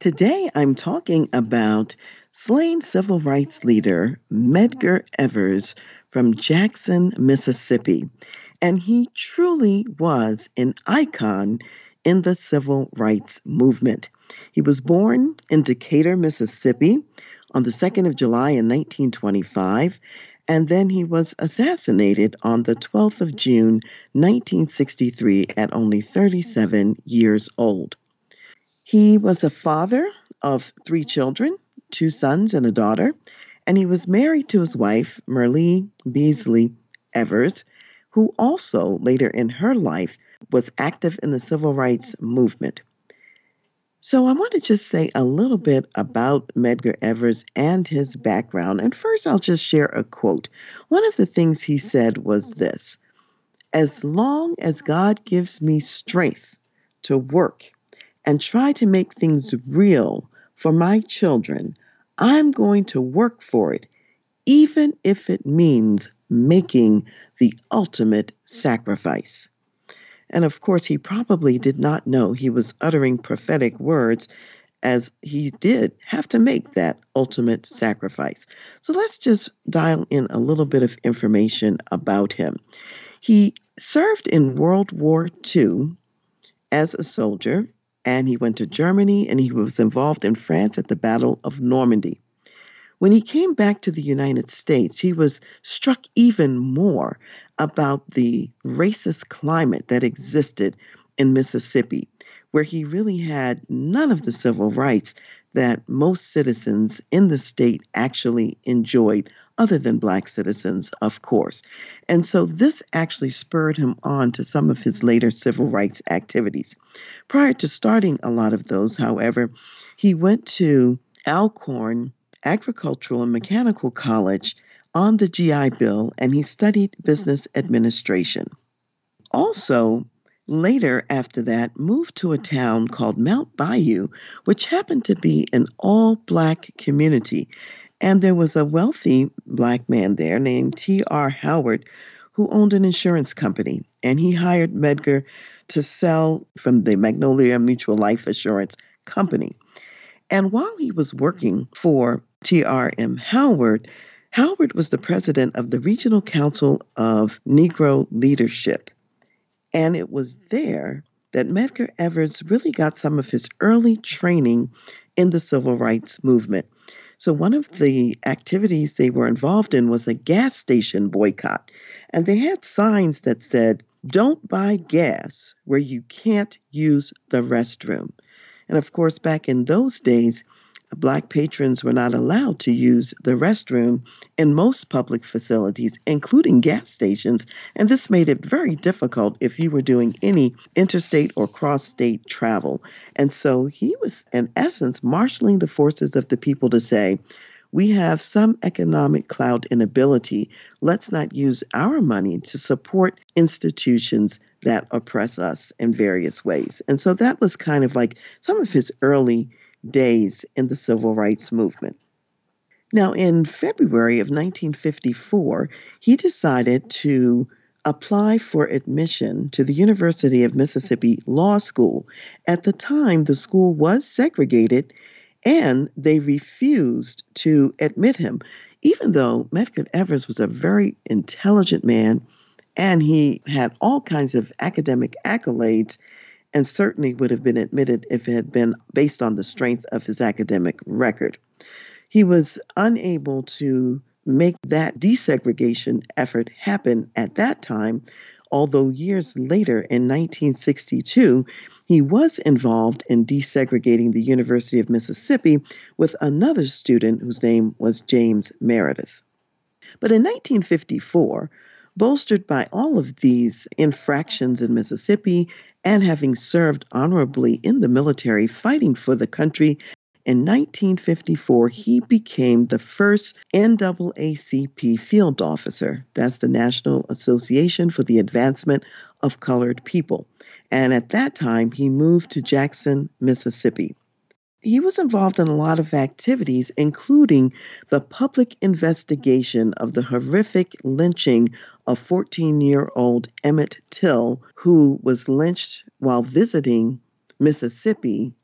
Today I'm talking about slain civil rights leader Medgar Evers from Jackson, Mississippi. And he truly was an icon in the civil rights movement. He was born in Decatur, Mississippi on the 2nd of July in 1925, and then he was assassinated on the 12th of June 1963 at only 37 years old. He was a father of three children, two sons and a daughter, and he was married to his wife, Myrlie Beasley Evers, who also later in her life was active in the civil rights movement. So, I want to just say a little bit about Medgar Evers and his background. And first, I'll just share a quote. One of the things he said was this As long as God gives me strength to work and try to make things real for my children, I'm going to work for it, even if it means making the ultimate sacrifice. And of course, he probably did not know he was uttering prophetic words as he did have to make that ultimate sacrifice. So let's just dial in a little bit of information about him. He served in World War II as a soldier and he went to Germany and he was involved in France at the Battle of Normandy. When he came back to the United States, he was struck even more about the racist climate that existed in Mississippi, where he really had none of the civil rights that most citizens in the state actually enjoyed other than black citizens, of course. And so this actually spurred him on to some of his later civil rights activities. Prior to starting a lot of those, however, he went to Alcorn Agricultural and Mechanical College on the GI Bill and he studied business administration. Also, later after that, moved to a town called Mound Bayou, which happened to be an all black community. And there was a wealthy black man there named T.R. Howard who owned an insurance company. And he hired Medgar to sell from the Magnolia Mutual Life Assurance Company. And while he was working for T.R.M. Howard, Howard was the president of the Regional Council of Negro Leadership. And it was there that Medgar Evers really got some of his early training in the civil rights movement. So, one of the activities they were involved in was a gas station boycott. And they had signs that said, Don't buy gas where you can't use the restroom. And of course, back in those days, Black patrons were not allowed to use the restroom in most public facilities, including gas stations, and this made it very difficult if you were doing any interstate or cross state travel. And so he was, in essence, marshaling the forces of the people to say, we have some economic clout and ability. Let's not use our money to support institutions that oppress us in various ways. And so that was kind of like some of his early days in the civil rights movement. Now, in February of 1954, he decided to apply for admission to the University of Mississippi Law School. At the time, the school was segregated and they refused to admit him, even though Medgar Evers was a very intelligent man and he had all kinds of academic accolades and certainly would have been admitted if it had been based on the strength of his academic record. He was unable to make that desegregation effort happen at that time, although years later in 1962, he was involved in desegregating the University of Mississippi with another student whose name was James Meredith. But in 1954, Bolstered by all of these infractions in Mississippi and having served honorably in the military fighting for the country, in 1954 he became the first NAACP field officer. That's the National Association for the Advancement of Colored People. And at that time, he moved to Jackson, Mississippi. He was involved in a lot of activities, including the public investigation of the horrific lynching of 14 year old Emmett Till, who was lynched while visiting Mississippi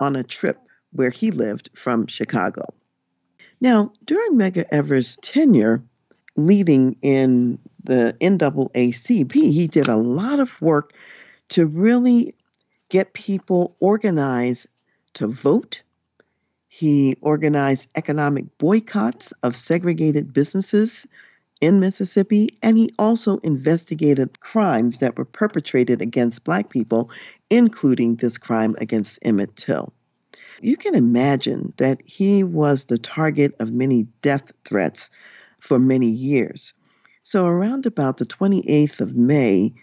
on a trip where he lived from Chicago. Now, during Medgar Evers' tenure leading in the NAACP, he did a lot of work to really get people organized to vote. He organized economic boycotts of segregated businesses in Mississippi, and he also investigated crimes that were perpetrated against Black people, including this crime against Emmett Till. You can imagine that he was the target of many death threats for many years. So, around about the 28th of May,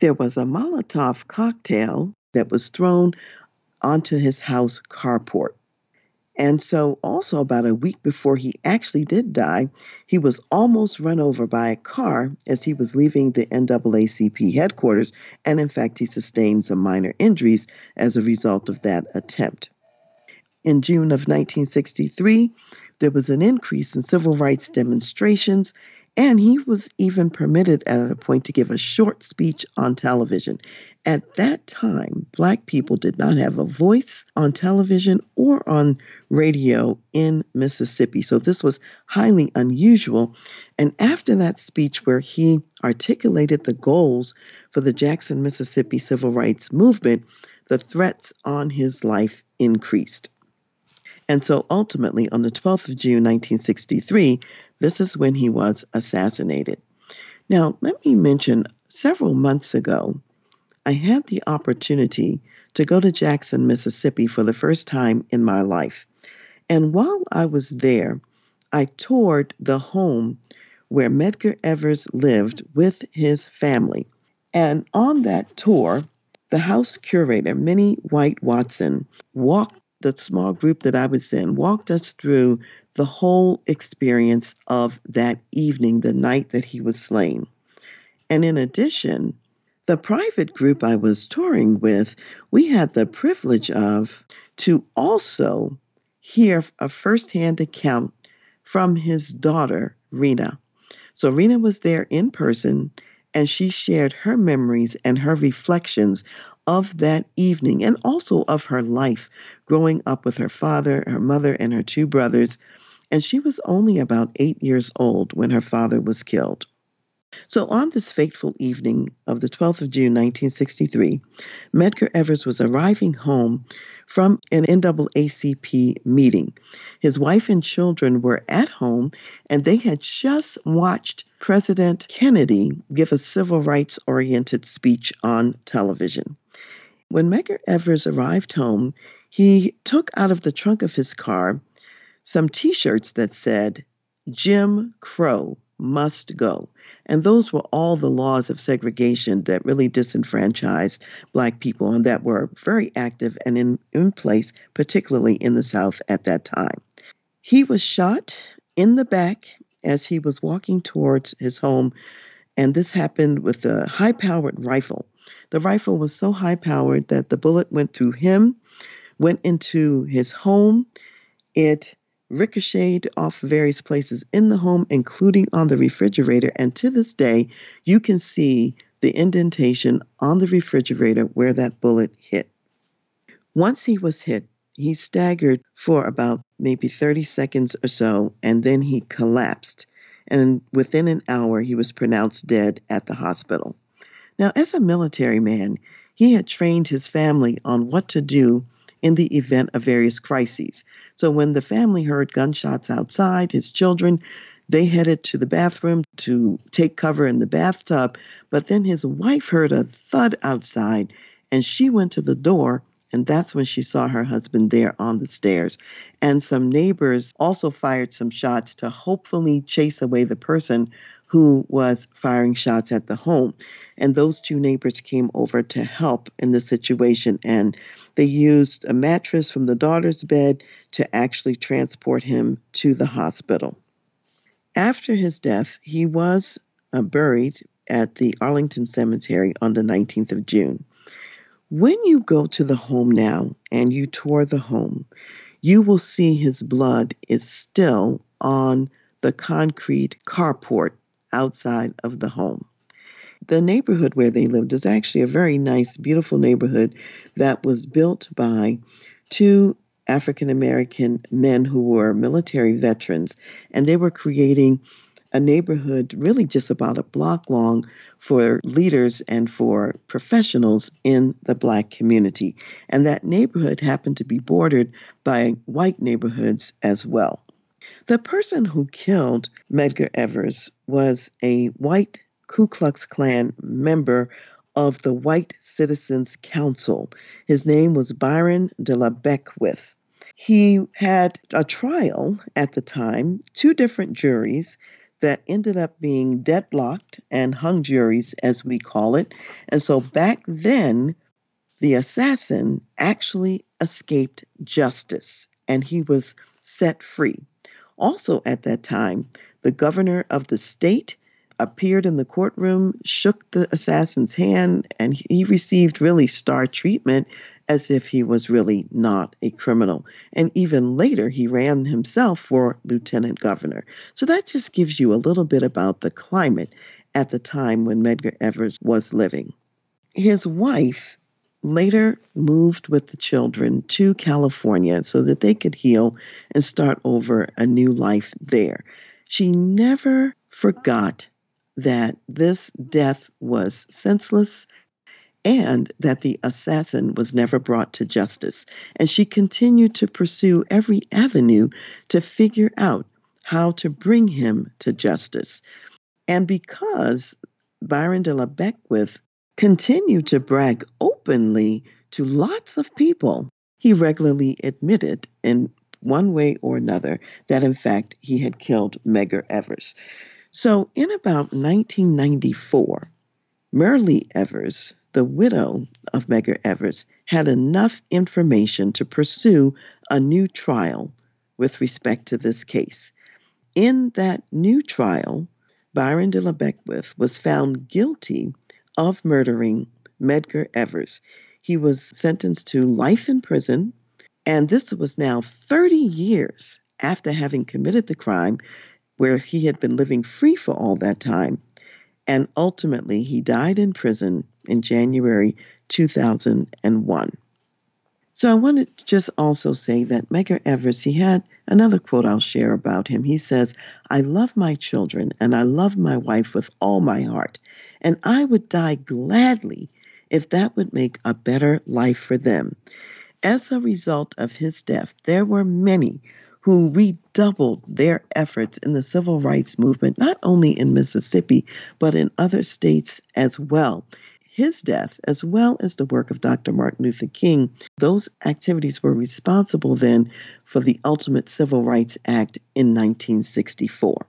there was a Molotov cocktail that was thrown onto his house carport. And so, also about a week before he actually did die, he was almost run over by a car as he was leaving the NAACP headquarters. And in fact, he sustained some minor injuries as a result of that attempt. In June of 1963, there was an increase in civil rights demonstrations and he was even permitted at a point to give a short speech on television. At that time, Black people did not have a voice on television or on radio in Mississippi. So this was highly unusual. And after that speech, where he articulated the goals for the Jackson, Mississippi civil rights movement, the threats on his life increased. And so ultimately, on the 12th of June, 1963, this is when he was assassinated. Now, let me mention several months ago, I had the opportunity to go to Jackson, Mississippi for the first time in my life. And while I was there, I toured the home where Medgar Evers lived with his family. And on that tour, the house curator, Minnie White Watson, walked the small group that I was in, walked us through the whole experience of that evening, the night that he was slain. And in addition, the private group I was touring with, we had the privilege of to also hear a firsthand account from his daughter, Reena. So Reena was there in person and she shared her memories and her reflections of that evening and also of her life growing up with her father, her mother, and her two brothers and she was only about eight years old when her father was killed. So, on this fateful evening of the 12th of June, 1963, Medgar Evers was arriving home from an NAACP meeting. His wife and children were at home, and they had just watched President Kennedy give a civil rights oriented speech on television. When Medgar Evers arrived home, he took out of the trunk of his car some t shirts that said, Jim Crow must go. And those were all the laws of segregation that really disenfranchised Black people and that were very active and in, in place, particularly in the South at that time. He was shot in the back as he was walking towards his home, and this happened with a high powered rifle. The rifle was so high powered that the bullet went through him, went into his home. It ricocheted off various places in the home, including on the refrigerator. And to this day, you can see the indentation on the refrigerator where that bullet hit. Once he was hit, he staggered for about maybe 30 seconds or so, and then he collapsed. And within an hour, he was pronounced dead at the hospital. Now, as a military man, he had trained his family on what to do in the event of various crises. So when the family heard gunshots outside, his children, they headed to the bathroom to take cover in the bathtub. But then his wife heard a thud outside and she went to the door. And that's when she saw her husband there on the stairs. And some neighbors also fired some shots to hopefully chase away the person who was firing shots at the home. And those two neighbors came over to help in the situation. And they used a mattress from the daughter's bed to actually transport him to the hospital. After his death, he was uh, buried at the Arlington Cemetery on the 19th of June. When you go to the home now and you tour the home, you will see his blood is still on the concrete carport outside of the home. The neighborhood where they lived is actually a very nice, beautiful neighborhood that was built by two African American men who were military veterans, and they were creating a neighborhood really just about a block long for leaders and for professionals in the black community. And that neighborhood happened to be bordered by white neighborhoods as well. The person who killed Medgar Evers was a white Ku Klux Klan member of the White Citizens Council. His name was Byron de la Beckwith. He had a trial at the time, two different juries that ended up being deadlocked and hung juries, as we call it. And so back then, the assassin actually escaped justice and he was set free. Also, at that time, the governor of the state appeared in the courtroom, shook the assassin's hand, and he received really star treatment as if he was really not a criminal. And even later, he ran himself for lieutenant governor. So that just gives you a little bit about the climate at the time when Medgar Evers was living. His wife later moved with the children to California so that they could heal and start over a new life there. She never forgot that this death was senseless and that the assassin was never brought to justice. And she continued to pursue every avenue to figure out how to bring him to justice. And because Byron de la Beckwith continued to brag openly to lots of people, he regularly admitted in one way or another that in fact he had killed Medgar Evers. So in about 1994, Myrlie Evers, the widow of Medgar Evers, had enough information to pursue a new trial with respect to this case. In that new trial, Byron de la Beckwith was found guilty of murdering Medgar Evers. He was sentenced to life in prison, and this was now 30 years after having committed the crime, where he had been living free for all that time. And ultimately, he died in prison in January 2001. So I want to just also say that Medgar Evers, he had another quote I'll share about him. He says, I love my children and I love my wife with all my heart, and I would die gladly if that would make a better life for them. As a result of his death, there were many who redoubled their efforts in the civil rights movement, not only in Mississippi, but in other states as well his death, as well as the work of Dr. Martin Luther King, those activities were responsible then for the ultimate Civil Rights Act in 1964.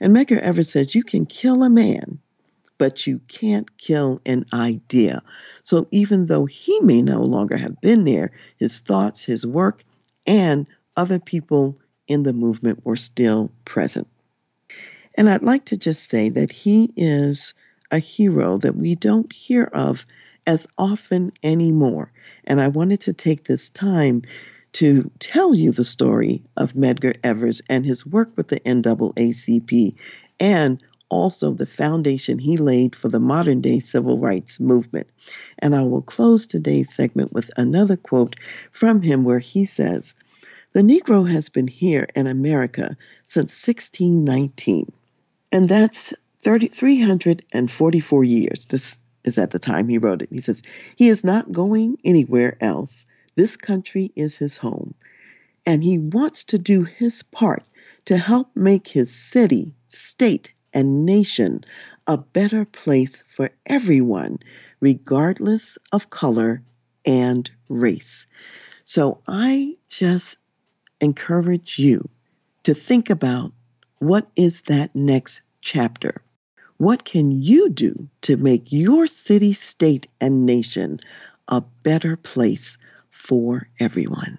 And Medgar Evers says you can kill a man, but you can't kill an idea. So even though he may no longer have been there, his thoughts, his work, and other people in the movement were still present. And I'd like to just say that he is a hero that we don't hear of as often anymore. And I wanted to take this time to tell you the story of Medgar Evers and his work with the NAACP and also the foundation he laid for the modern day civil rights movement. And I will close today's segment with another quote from him where he says, The Negro has been here in America since 1619. And that's 30, 344 years. This is at the time he wrote it. He says, He is not going anywhere else. This country is his home. And he wants to do his part to help make his city, state, and nation a better place for everyone, regardless of color and race. So I just encourage you to think about what is that next chapter What can you do to make your city, state, and nation a better place for everyone?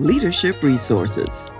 leadership resources.